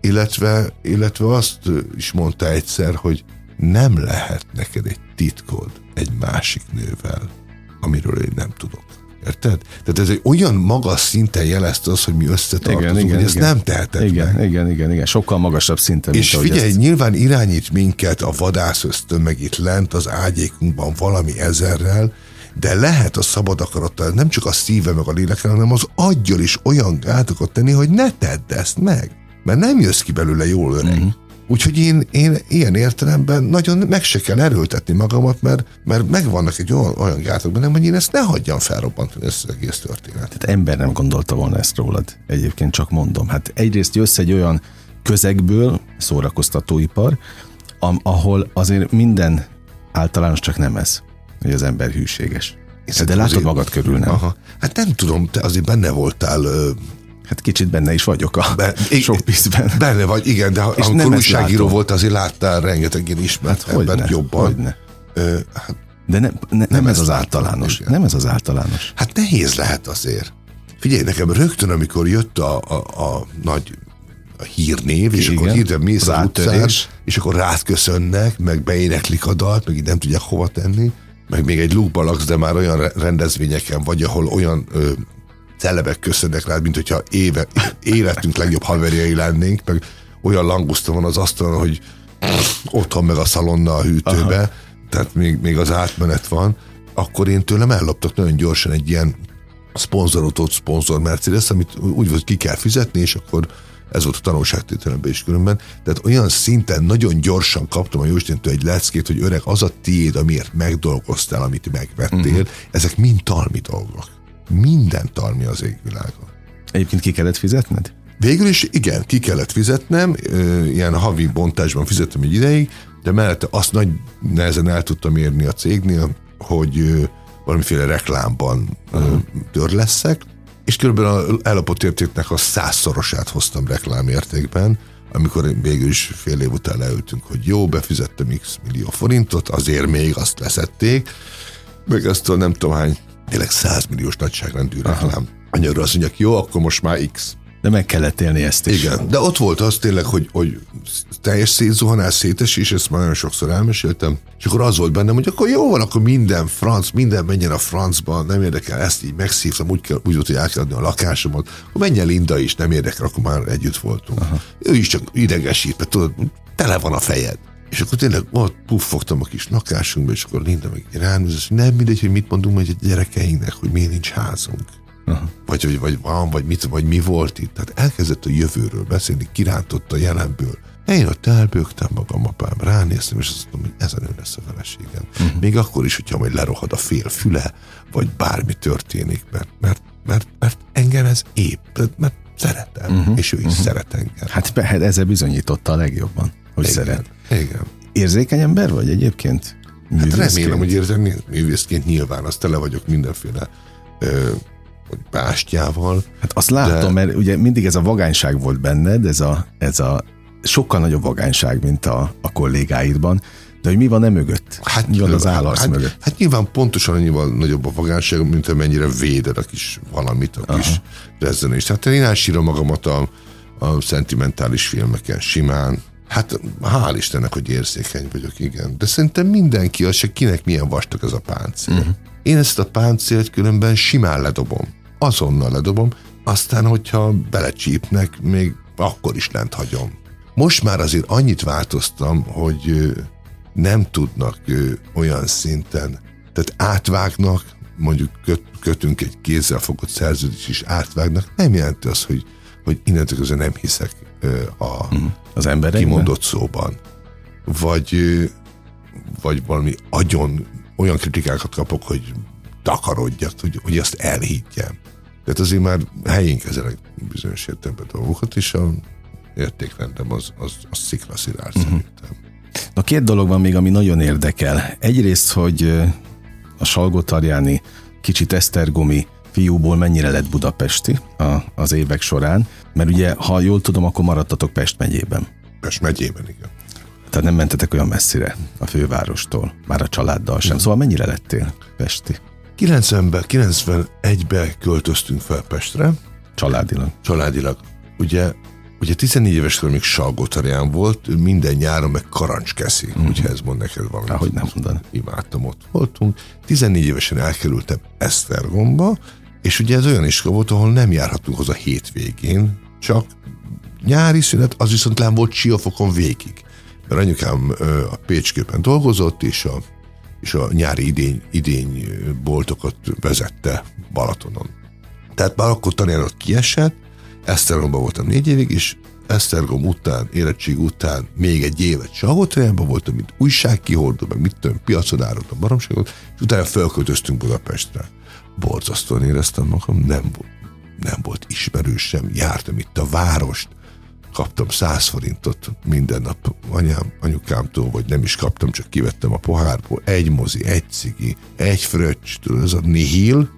Illetve, illetve azt is mondta egyszer, hogy nem lehet neked egy titkod egy másik nővel, amiről én nem tudok. Érted? Tehát ez egy olyan magas szinten jelezte az, hogy mi összetartozunk, igen, igen, hogy ezt igen. nem teheted igen, meg. Igen, igen, igen, sokkal magasabb szinten. És mint, figyelj, ezt... nyilván irányít minket a vadász ösztön meg itt lent az ágyékunkban valami ezerrel, de lehet a szabad akarattal nem csak a szíve meg a lélekre, hanem az aggyal is olyan gátokat tenni, hogy ne tedd ezt meg. Mert nem jössz ki belőle jól öreg. Uh-huh. Úgyhogy én, én ilyen értelemben nagyon meg se kell erőltetni magamat, mert, mert megvannak egy olyan, olyan gátok bennem, hogy én ezt ne hagyjam felrobbantani, ezt az egész történet. Tehát ember nem gondolta volna ezt rólad. Egyébként csak mondom. Hát egyrészt jössz egy olyan közegből, szórakoztatóipar, ahol azért minden általános csak nem ez, hogy az ember hűséges. De látod magad körül, nem? Aha. Hát nem tudom, te azért benne voltál Hát kicsit benne is vagyok a Be, showbizben. Benne vagy, igen, de ha, és amikor újságíró volt, azért láttál rengeteg ilyen ismert hát embert jobban. Hogyne. Ö, hát, de ne, ne, nem, nem ez az általános. Igen. Nem ez az általános. Hát nehéz lehet azért. Figyelj, nekem rögtön, amikor jött a, a, a nagy a hírnév, és Igen, akkor hirtelen mész az utcán, és akkor rád köszönnek, meg beéneklik a dalt, meg így nem tudják hova tenni, meg még egy lukba laksz, de már olyan rendezvényeken vagy, ahol olyan ö, celebek köszönnek rád, mint hogyha éve, életünk legjobb haverjai lennénk, meg olyan languszta van az asztalon, hogy otthon meg a szalonna a hűtőbe, Aha. tehát még, még az átmenet van, akkor én tőlem elloptak nagyon gyorsan egy ilyen szponzorotott szponzor Mercedes, amit úgy volt, ki kell fizetni, és akkor ez volt a tanulságtételemben is különben. Tehát olyan szinten nagyon gyorsan kaptam a Jóistentől egy leckét, hogy öreg, az a tiéd, amiért megdolgoztál, amit megvettél, uh-huh. ezek mind talmi dolgok minden talmi az égvilágon. Egyébként ki kellett fizetned? Végül is igen, ki kellett fizetnem, ilyen havi bontásban fizettem egy ideig, de mellette azt nagy nehezen el tudtam érni a cégnél, hogy valamiféle reklámban uh-huh. tör leszek, és körülbelül a ellopott értéknek a százszorosát hoztam reklámértékben, amikor végül is fél év után leültünk, hogy jó, befizettem x millió forintot, azért még azt leszették, meg ezt a nem tudom hány tényleg 100 milliós nagyságrendű reklám. Annyira azt mondják, jó, akkor most már X. De meg kellett élni ezt is. Igen, de ott volt az tényleg, hogy, hogy teljes szétzuhanás, szétesés, ezt már nagyon sokszor elmeséltem, és akkor az volt bennem, hogy akkor jó van, akkor minden franc, minden menjen a francba, nem érdekel, ezt így megszívtam, úgy, kell, úgy volt, hogy el kell adni a lakásomat, akkor menjen Linda is, nem érdekel, akkor már együtt voltunk. Aha. Ő is csak idegesít, mert tudod, tele van a fejed. És akkor tényleg ott puffogtam a kis lakásunkba, és akkor Linda meg ránéz, hogy nem mindegy, hogy mit mondunk majd a gyerekeinknek, hogy miért nincs házunk. Aha. Vagy, vagy, vagy van, vagy, mit, vagy mi volt itt. Tehát elkezdett a jövőről beszélni, kirántott a jelenből. Én ott elbőgtem magam, apám, ránéztem, és azt mondtam, hogy ez a nő lesz a feleségem. Uh-huh. Még akkor is, hogyha majd lerohad a fél füle, vagy bármi történik, mert, mert, mert, mert engem ez épp, mert szeretem, uh-huh. és ő is uh-huh. szeret engem. Hát, hát ezzel bizonyította a legjobban, hogy igen, szeret. Igen. Érzékeny ember vagy egyébként? Hát remélem, hogy érzem, művészként nyilván, azt tele vagyok mindenféle ö, bástyával. Hát azt látom, de... mert ugye mindig ez a vagányság volt benned, ez a, ez a sokkal nagyobb vagányság, mint a, a kollégáidban, de hogy mi van e mögött? Hát, mi van az állarc hát, mögött? Hát nyilván pontosan annyival nagyobb a vagányság, mint amennyire véded a kis valamit, a kis rezzenést. Hát én elsírom magamat a, a szentimentális filmeken simán, Hát hál' Istennek, hogy érzékeny vagyok, igen. De szerintem mindenki, az se kinek milyen vastag ez a páncél. Uh-huh. Én ezt a páncélt különben simán ledobom. Azonnal ledobom, aztán, hogyha belecsípnek, még akkor is lent hagyom. Most már azért annyit változtam, hogy nem tudnak olyan szinten, tehát átvágnak, mondjuk köt, kötünk egy kézzel fogott szerződést is átvágnak, nem jelenti az, hogy, hogy innentől közben nem hiszek a mhm. az emberekben? kimondott szóban. Vagy, vagy valami agyon olyan kritikákat kapok, hogy takarodjak, hogy, hogy azt elhiggyem. Tehát azért már helyén kezelek bizonyos értelemben dolgokat, és a értékrendem az, az, az sziklaszilárd uh-huh. szerintem. Na két dolog van még, ami nagyon érdekel. Egyrészt, hogy a Salgótarjáni kicsit esztergomi fiúból mennyire lett budapesti a, az évek során, mert ugye, ha jól tudom, akkor maradtatok Pest megyében. Pest megyében, igen. Tehát nem mentetek olyan messzire a fővárostól, már a családdal sem. Szóval mennyire lettél Pesti? 90-ben, 91-ben költöztünk fel Pestre. Családilag. Családilag. Ugye Ugye 14 éves kor még Salgótarján volt, minden nyáron meg Karancskeszi, mm. ugye ez mond neked valamit. Ahogy nem mondaná. Imádtam, ott voltunk. 14 évesen elkerültem Esztergomba, és ugye ez olyan iskola volt, ahol nem járhatunk hozzá hétvégén, csak nyári szünet, az viszont nem volt Siófokon végig. Mert anyukám a Pécsképen dolgozott, és a, és a nyári idény, idény boltokat vezette Balatonon. Tehát már akkor tanárok kiesett, Esztergomban voltam négy évig, és Esztergom után, érettség után még egy évet Salgótarjánban voltam, mint újságkihordó, meg mit tudom, piacon árultam baromságot, és utána felköltöztünk Budapestre. Borzasztóan éreztem magam, nem, nem volt ismerősem, jártam itt a várost, kaptam száz forintot minden nap anyám, anyukámtól, vagy nem is kaptam, csak kivettem a pohárból, egy mozi, egy cigi, egy fröccs, ez a nihil,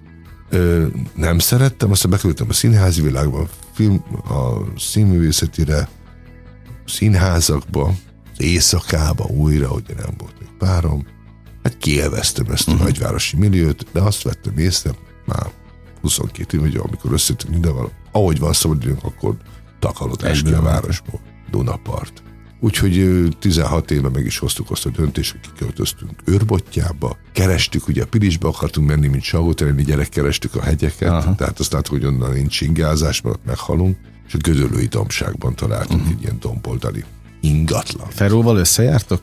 Ö, nem szerettem, aztán bekerültem a színházi világba, film, a színművészetire, színházakba, az éjszakába újra, ugye nem volt még párom. Hát kielveztem ezt a uh-huh. nagyvárosi milliót, de azt vettem észre, már 22 év, hogy amikor összetünk mindenvel, ahogy van szabadidőnk, akkor takarodás ki a városból, Dunapart. Úgyhogy 16 éve meg is hoztuk azt a döntést, hogy kiköltöztünk őrbottyába. Kerestük, ugye a Pilisbe akartunk menni, mint Salgótereni gyerek, kerestük a hegyeket, Aha. tehát azt láttuk, hogy onnan nincs ingázás, mert meghalunk, és a Gödöllői dombságban találtunk uh-huh. egy ilyen domboldali ingatlan. Feróval összejártok?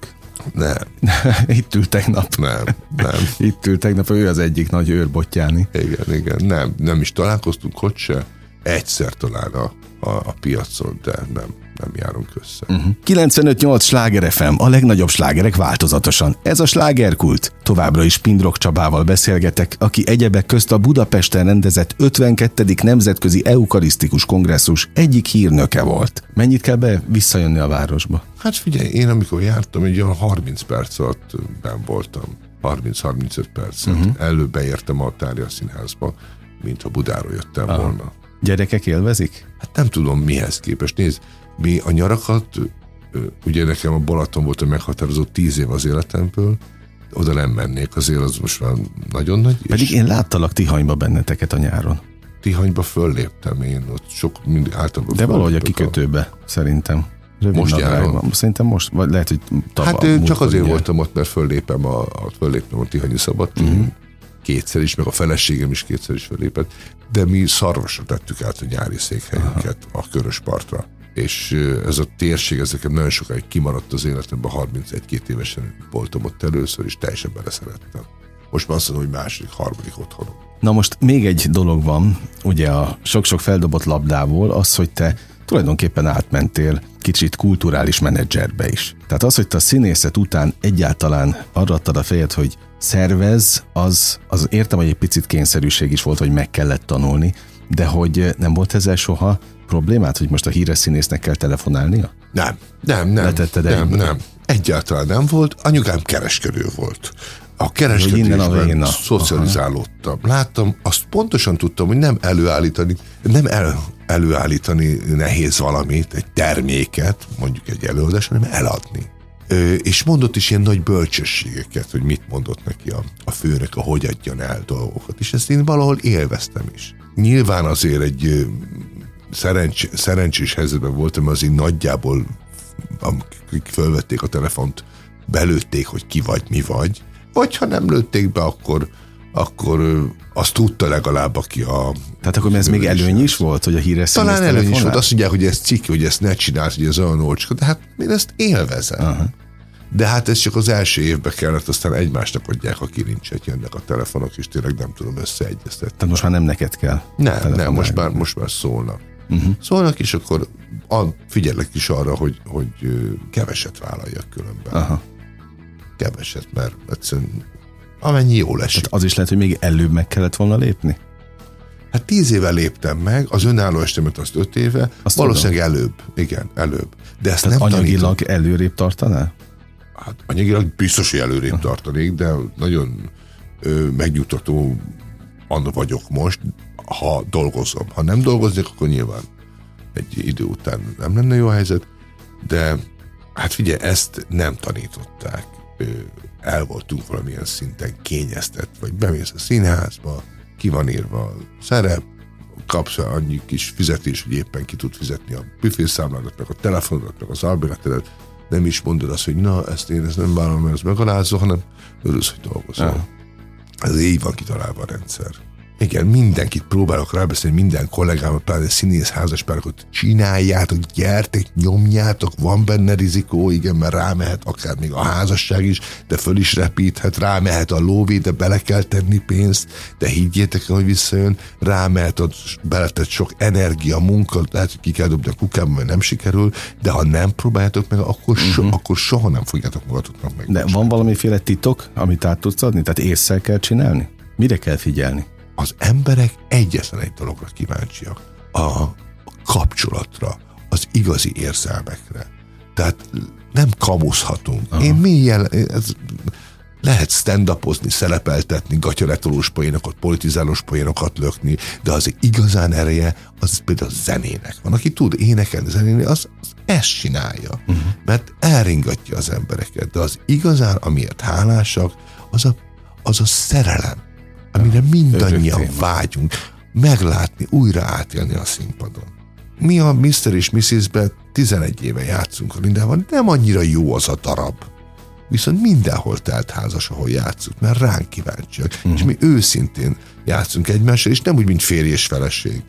Nem. Itt ül tegnap. Nem, nem. Itt ül tegnap, ő az egyik nagy őrbottyáni. Igen, igen, nem, nem is találkoztunk ott se. Egyszer talán a, a, a piacon, de nem, nem járunk össze. Uh-huh. 95-8 sláger FM, a legnagyobb slágerek változatosan. Ez a slágerkult. Továbbra is Pindrok Csabával beszélgetek, aki egyebek közt a Budapesten rendezett 52. Nemzetközi Eukarisztikus Kongresszus egyik hírnöke volt. Mennyit kell be visszajönni a városba? Hát figyelj, én amikor jártam, egy olyan 30 perc alatt ben voltam. 30-35 percet. Uh-huh. Előbb beértem a Tárja Színházba, mint ha Budáról jöttem Aha. volna. Gyerekek élvezik? Hát nem tudom mihez képest. Nézd, mi a nyarakat, ugye nekem a Balaton volt a meghatározó tíz év az életemből, oda nem mennék, azért az most már nagyon nagy. Pedig én láttalak Tihanyba benneteket a nyáron. Tihanyba fölléptem én, ott sok mindig általában De valahogy a kikötőbe, a... szerintem. Rövid Most nyáron. Szerintem most, vagy lehet, hogy tavaly. Hát ö, csak azért ugye. voltam ott, mert föllépem a, a fölléptem a Tihanyi Szabad uh-huh. kétszer is, meg a feleségem is kétszer is fölépett, de mi szarvasra tettük át a nyári székhelyünket a körös partra. És ez a térség, ez nekem nagyon sokáig kimaradt az életemben, 31-2 évesen voltam ott először, és teljesen beleszerettem. Most már azt mondom, hogy második, harmadik otthonom. Na most még egy dolog van, ugye a sok-sok feldobott labdából, az, hogy te tulajdonképpen átmentél kicsit kulturális menedzserbe is. Tehát az, hogy te a színészet után egyáltalán arra adtad a fejed, hogy szervez, az, az értem, hogy egy picit kényszerűség is volt, hogy meg kellett tanulni, de hogy nem volt ezzel soha problémát, hogy most a híres színésznek kell telefonálnia? Nem, nem, nem, Letetted nem, egyből? nem. Egyáltalán nem volt. Anyukám kereskedő volt. A kereskedésben szocializálódtam. Láttam, azt pontosan tudtam, hogy nem előállítani, nem el, előállítani nehéz valamit, egy terméket, mondjuk egy előadás, hanem eladni. És mondott is ilyen nagy bölcsességeket, hogy mit mondott neki a, a főnök, a hogy adjon el dolgokat. És ezt én valahol élveztem is. Nyilván azért egy szerencs, szerencsés helyzetben voltam, azért nagyjából akik fölvették a telefont, belőtték, hogy ki vagy, mi vagy, vagy ha nem lőtték be, akkor, akkor azt tudta legalább, aki a... Tehát akkor ez még előny is volt, hogy a híres Talán előny is volt, azt mondják, hogy ez cikk, hogy ezt ne csináld, hogy ez olyan olcsó, de hát én ezt élvezem. Aha. De hát ez csak az első évbe kellett, aztán egymásnak adják a kilincset, jönnek a telefonok, és tényleg nem tudom összeegyeztetni. Tehát most már nem neked kell. Nem, nem, most már, most már szólnak. Uh-huh. Szólnak, és akkor a, figyelek is arra, hogy, hogy keveset vállaljak különben. Aha. Keveset, mert egyszerűen amennyi jól esik. Tehát az is lehet, hogy még előbb meg kellett volna lépni? Hát tíz éve léptem meg, az önálló estemet azt öt éve, Azt valószínűleg előbb. Igen, előbb. De ezt Tehát nem anyagilag tanítom. előrébb tartanál? Hát anyagilag biztos, hogy előrébb tartanék, de nagyon ö, megnyugtató anna vagyok most, ha dolgozom. Ha nem dolgoznék, akkor nyilván egy idő után nem lenne jó helyzet, de hát figyelj, ezt nem tanították. El voltunk valamilyen szinten kényeztet, vagy bemész a színházba, ki van írva a szerep, kapsz annyi kis fizetés, hogy éppen ki tud fizetni a büfészámládat, meg a telefonodat, meg az albérletedet, nem is mondod azt, hogy na, ezt én ezt nem vállalom, mert ez megalázó, hanem örülsz, hogy dolgozol. Aha. Ez így van kitalálva a rendszer. Igen, mindenkit próbálok rábeszélni, minden kollégámat, pláne színész házaspárokat csináljátok, gyertek, nyomjátok, van benne rizikó, igen, mert rámehet akár még a házasság is, de föl is repíthet, rámehet a lóvé, de bele kell tenni pénzt, de higgyétek el, hogy visszajön, rámehet a beletett sok energia, munka, lehet, hogy ki kell dobni a kukába, mert nem sikerül, de ha nem próbáljátok meg, akkor, so, uh-huh. akkor soha nem fogjátok magatoknak meg. De van valamiféle titok, amit át tudsz adni? Tehát észre kell csinálni? Mire kell figyelni? Az emberek egyetlen egy dologra kíváncsiak. A kapcsolatra, az igazi érzelmekre. Tehát nem kamuszhatunk. Aha. Én mélyen, ez, lehet stand-upozni, szerepeltetni, gatyaletolós poénokat, politizálós poénokat lökni, de az igazán ereje, az például a zenének van. Aki tud énekelni, zenélni, az, az ezt csinálja. Uh-huh. Mert elringatja az embereket. De az igazán, amiért hálásak, az a, az a szerelem, amire mindannyian vágyunk meglátni, újra átélni a színpadon. Mi a Mr. és Mrs.-ben 11 éve játszunk a Lindával, nem annyira jó az a darab. Viszont mindenhol telt házas, ahol játszunk, mert ránk kíváncsiak. Uh-huh. És mi őszintén játszunk egymással, és nem úgy, mint férj és feleség,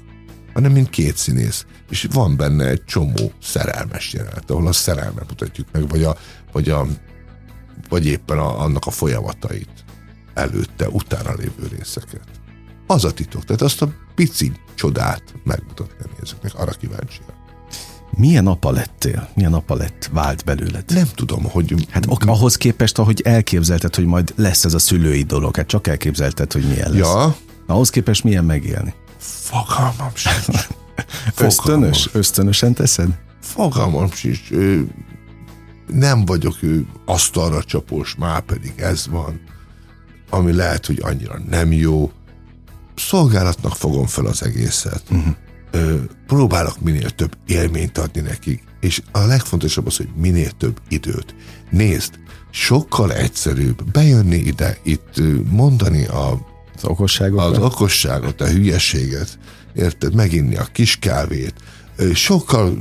hanem mint két színész. És van benne egy csomó szerelmes jelenet, ahol a szerelmet mutatjuk meg, vagy, a, vagy, a, vagy éppen a, annak a folyamatait előtte, utána lévő részeket. Az a titok, tehát azt a pici csodát megmutatni a nézőknek, arra kíváncsiak. Milyen apa lettél? Milyen apa lett, vált belőled? Nem tudom, hogy... Hát ok, ahhoz képest, ahogy elképzelted, hogy majd lesz ez a szülői dolog, hát csak elképzelted, hogy milyen lesz. Ja, Ahhoz képest milyen megélni? fogalmam sincs. Ösztönös? Ösztönösen teszed? Fogalmam sincs. Nem vagyok ő asztalra csapós, már pedig ez van, ami lehet, hogy annyira nem jó. Szolgálatnak fogom fel az egészet. Uh-huh. Ö, próbálok minél több élményt adni nekik, és a legfontosabb az, hogy minél több időt. Nézd, sokkal egyszerűbb bejönni ide, itt mondani a Az okosságokat? az okosságot, a hülyeséget, érted, meginni a kis kávét, sokkal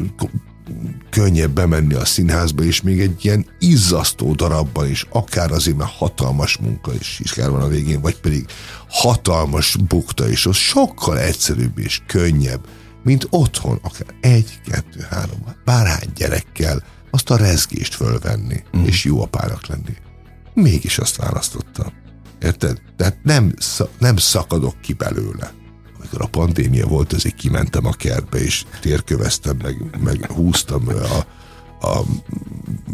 könnyebb bemenni a színházba, és még egy ilyen izzasztó darabban is, akár azért, mert hatalmas munka is, is kell van a végén, vagy pedig hatalmas bukta is, az sokkal egyszerűbb és könnyebb, mint otthon, akár egy, kettő, három, bárhány gyerekkel azt a rezgést fölvenni, mm. és jó apának lenni. Mégis azt választottam. Érted? Tehát nem, nem szakadok ki belőle amikor a pandémia volt, azért kimentem a kertbe, és térköveztem, meg, meg húztam a, a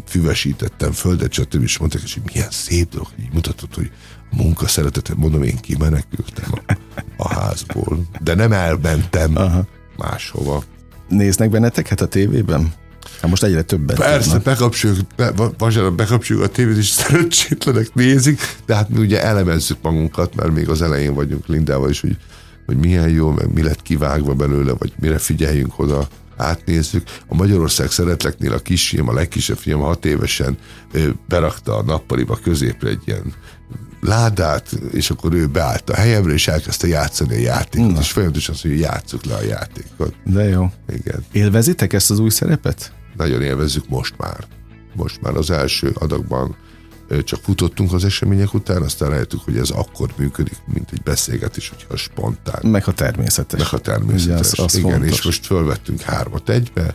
füvesítettem földet, stb. és mondták, hogy milyen szép dolog, így mutatod, hogy a munka szeretetet, mondom, én kimenekültem a, a házból, de nem elmentem Aha. máshova. Néznek benneteket a tévében? Hát most egyre többet. Persze, tudnak. bekapcsoljuk, be, vasárnap bekapcsoljuk a tévét, és szerencsétlenek nézik, de hát mi ugye elemezzük magunkat, mert még az elején vagyunk Lindával is, hogy hogy milyen jó, meg mi lett kivágva belőle, vagy mire figyeljünk oda, átnézzük. A Magyarország szeretleknél a kisfiam, a legkisebb fiam hat évesen berakta a nappaliba középre egy ilyen ládát, és akkor ő beállt a helyemre, és elkezdte játszani a játékot, Na. és folyamatosan azt mondja, hogy játsszuk le a játékot. De jó. Igen. Élvezitek ezt az új szerepet? Nagyon élvezzük most már. Most már az első adagban csak futottunk az események után, aztán rájöttük, hogy ez akkor működik, mint egy beszélgetés, hogyha spontán. Meg ha természetes. Meg ha természetes. az, az Igen, fontos. és most fölvettünk hármat egybe,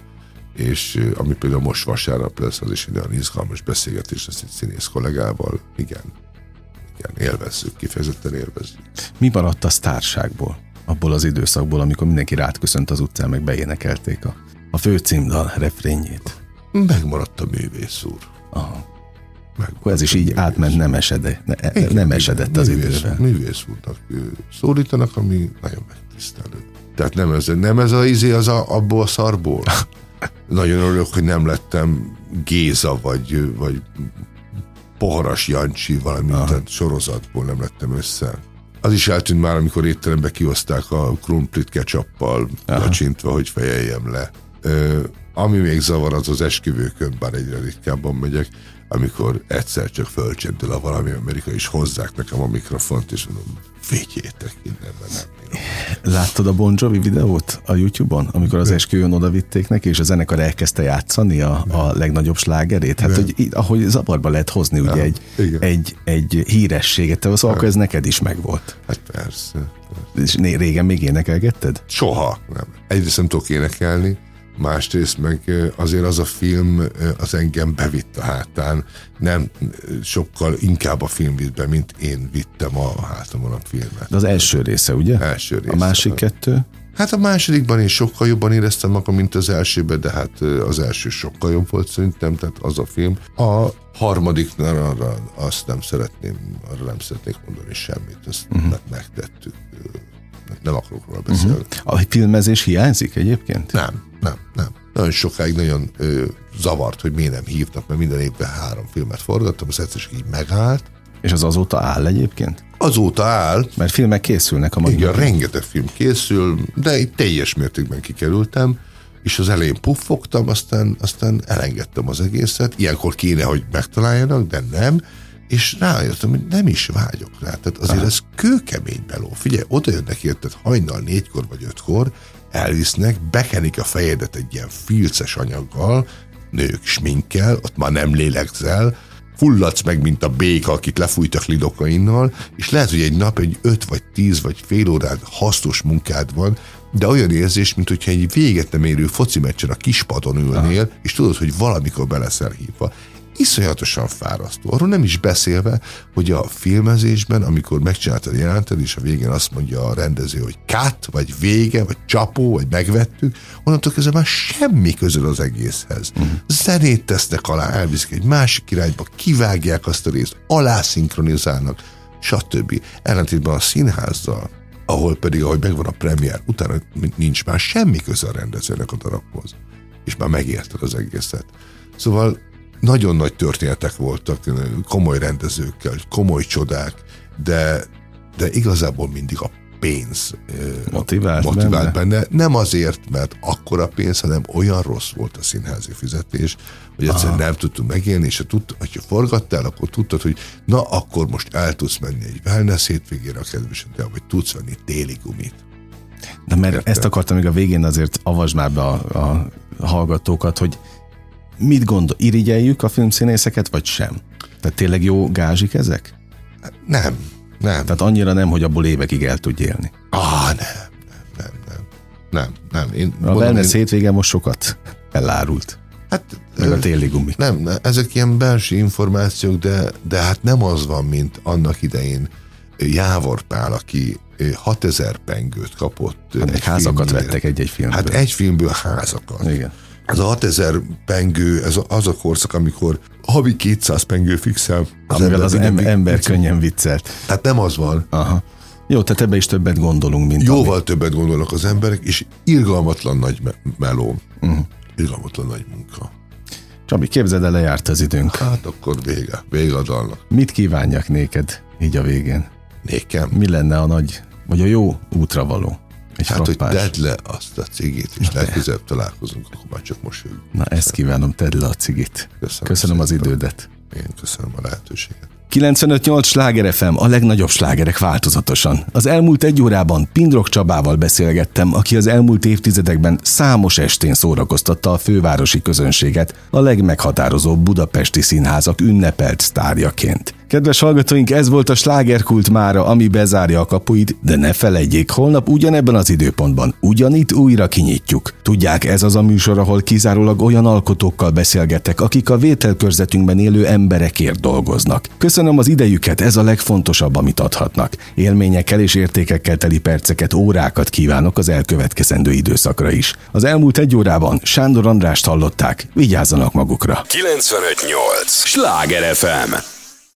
és ami például most vasárnap lesz, az is egy olyan izgalmas beszélgetés lesz egy színész kollégával. Igen, igen, élvezzük, kifejezetten élvezzük. Mi maradt a sztárságból? Abból az időszakból, amikor mindenki rád köszönt az utcán, meg beénekelték a, a főcímdal refrényét. Megmaradt a művész úr. Aha. Meg, Akkor ez is így művész. átment, nem, esede, ne, igen, nem esedett az művész, idővel. Művész úrnak szólítanak, ami nagyon megtisztelő. Tehát nem ez, nem ez a izé az a, abból a szarból. nagyon örülök, hogy nem lettem Géza, vagy, vagy Poharas Jancsi, valami tehát sorozatból nem lettem össze. Az is eltűnt már, amikor étterembe kioszták a krumplit ketchuppal, lacsintva, hogy fejeljem le. Ö, ami még zavar, az az esküvőkön, bár egyre ritkábban megyek, amikor egyszer csak fölcsendül a valami Amerika, és hozzák nekem a mikrofont, és mondom, vigyétek innen, mert nem Láttad a Bon Jovi videót a YouTube-on, amikor az esküvőn oda vitték neki, és a zenekar elkezdte játszani a, a legnagyobb slágerét? Hát, hogy így, ahogy zavarba lehet hozni ugye egy, egy, egy hírességet, te szóval akkor ez neked is megvolt. Hát persze. persze. És régen még énekelgetted? Soha nem. Egyrészt nem tudok énekelni, másrészt meg azért az a film az engem bevitt a hátán, nem sokkal inkább a film vitt be, mint én vittem a hátamon a filmet. De az első része, ugye? Első része. A másik kettő? Hát a másodikban én sokkal jobban éreztem magam, mint az elsőben, de hát az első sokkal jobb volt szerintem, tehát az a film. A harmadiknál arra azt nem szeretném, arra nem szeretnék mondani semmit, ezt uh-huh. megtettük. Nem akarok róla beszélni. Uh-huh. A filmezés hiányzik egyébként? Nem, nem, nem. Nagyon sokáig nagyon ö, zavart, hogy miért nem hívnak, mert minden évben három filmet forgattam, az egyszer így megállt. És az azóta áll egyébként? Azóta áll. Mert filmek készülnek a mai Igen, rengeteg film készül, de itt teljes mértékben kikerültem, és az elején puffogtam, aztán, aztán elengedtem az egészet. Ilyenkor kéne, hogy megtaláljanak, de nem és rájöttem, hogy nem is vágyok rá. Tehát azért Aha. ez kőkemény beló. Figyelj, oda jönnek érted hajnal négykor vagy ötkor, elvisznek, bekenik a fejedet egy ilyen filces anyaggal, nők sminkkel, ott már nem lélegzel, fulladsz meg, mint a béka, akit lefújtak lidokainnal, és lehet, hogy egy nap egy öt vagy tíz vagy fél órát hasznos munkád van, de olyan érzés, mint hogyha egy véget nem érő foci meccsen a kispadon ülnél, Aha. és tudod, hogy valamikor be leszel hívva iszonyatosan fárasztó. Arról nem is beszélve, hogy a filmezésben, amikor megcsináltad a jelentet, és a végén azt mondja a rendező, hogy cut, vagy vége, vagy csapó, vagy megvettük, onnantól kezdve már semmi közül az egészhez. Uh-huh. Zenét tesznek alá, elviszik egy másik irányba, kivágják azt a részt, alá szinkronizálnak, stb. Ellentétben a színházzal, ahol pedig, ahogy megvan a premier, utána nincs már semmi köze a rendezőnek a darabhoz. És már megérted az egészet. Szóval nagyon nagy történetek voltak, komoly rendezőkkel, komoly csodák, de, de igazából mindig a pénz motivált, motivált benne. benne. Nem azért, mert akkora pénz, hanem olyan rossz volt a színházi fizetés, hogy egyszerűen nem tudtunk megélni, és ha, tud, ha forgattál, akkor tudtad, hogy na, akkor most el tudsz menni egy wellness hétvégére a kedveseddel, vagy tudsz venni téli gumit. De mert Értem? ezt akartam még a végén azért avasd már be a, a hallgatókat, hogy Mit gondol, irigyeljük a filmszínészeket, vagy sem? Tehát tényleg jó gázsik ezek? Nem, nem. Tehát annyira nem, hogy abból évekig el tudj élni. Ah, nem, nem, nem, nem, nem. Én, A wellness én... hétvége most sokat elárult. Hát, Meg a téli gumi. Nem, nem, ezek ilyen belső információk, de, de hát nem az van, mint annak idején Jávor Pál, aki 6000 pengőt kapott. Hát egy házakat filmnél. vettek egy-egy filmből. Hát egy filmből házakat. Igen. Ez a 6000 pengő, ez az a korszak, amikor havi 200 pengő fixel. Az Amivel ember, az ember, ember könnyen viccelt. Tehát nem az van. Aha. Jó, tehát ebbe is többet gondolunk, mint Jóval ami... többet gondolnak az emberek, és irgalmatlan nagy me- meló. Uh-huh. Irgalmatlan nagy munka. Csabi, képzeld el, lejárt az időnk. Hát akkor vége, vége a dalnak. Mit kívánjak néked így a végén? Nékem? Mi lenne a nagy, vagy a jó útra való? Egy hát, frappás. hogy tedd le azt a cigit, és legközelebb találkozunk, akkor már csak mosolyog. Na, ezt kívánom, tedd le a cigit. Köszönöm, köszönöm az idődet. Én köszönöm a lehetőséget. 95-8 sláger FM, a legnagyobb slágerek változatosan. Az elmúlt egy órában Pindrok Csabával beszélgettem, aki az elmúlt évtizedekben számos estén szórakoztatta a fővárosi közönséget a legmeghatározóbb budapesti színházak ünnepelt sztárjaként. Kedves hallgatóink, ez volt a slágerkult mára, ami bezárja a kapuit, de ne felejtjék, holnap ugyanebben az időpontban, ugyanitt újra kinyitjuk. Tudják, ez az a műsor, ahol kizárólag olyan alkotókkal beszélgetek, akik a vételkörzetünkben élő emberekért dolgoznak. Köszönöm az idejüket, ez a legfontosabb, amit adhatnak. Élményekkel és értékekkel teli perceket, órákat kívánok az elkövetkezendő időszakra is. Az elmúlt egy órában Sándor Andrást hallották, vigyázzanak magukra. 958! Sláger FM!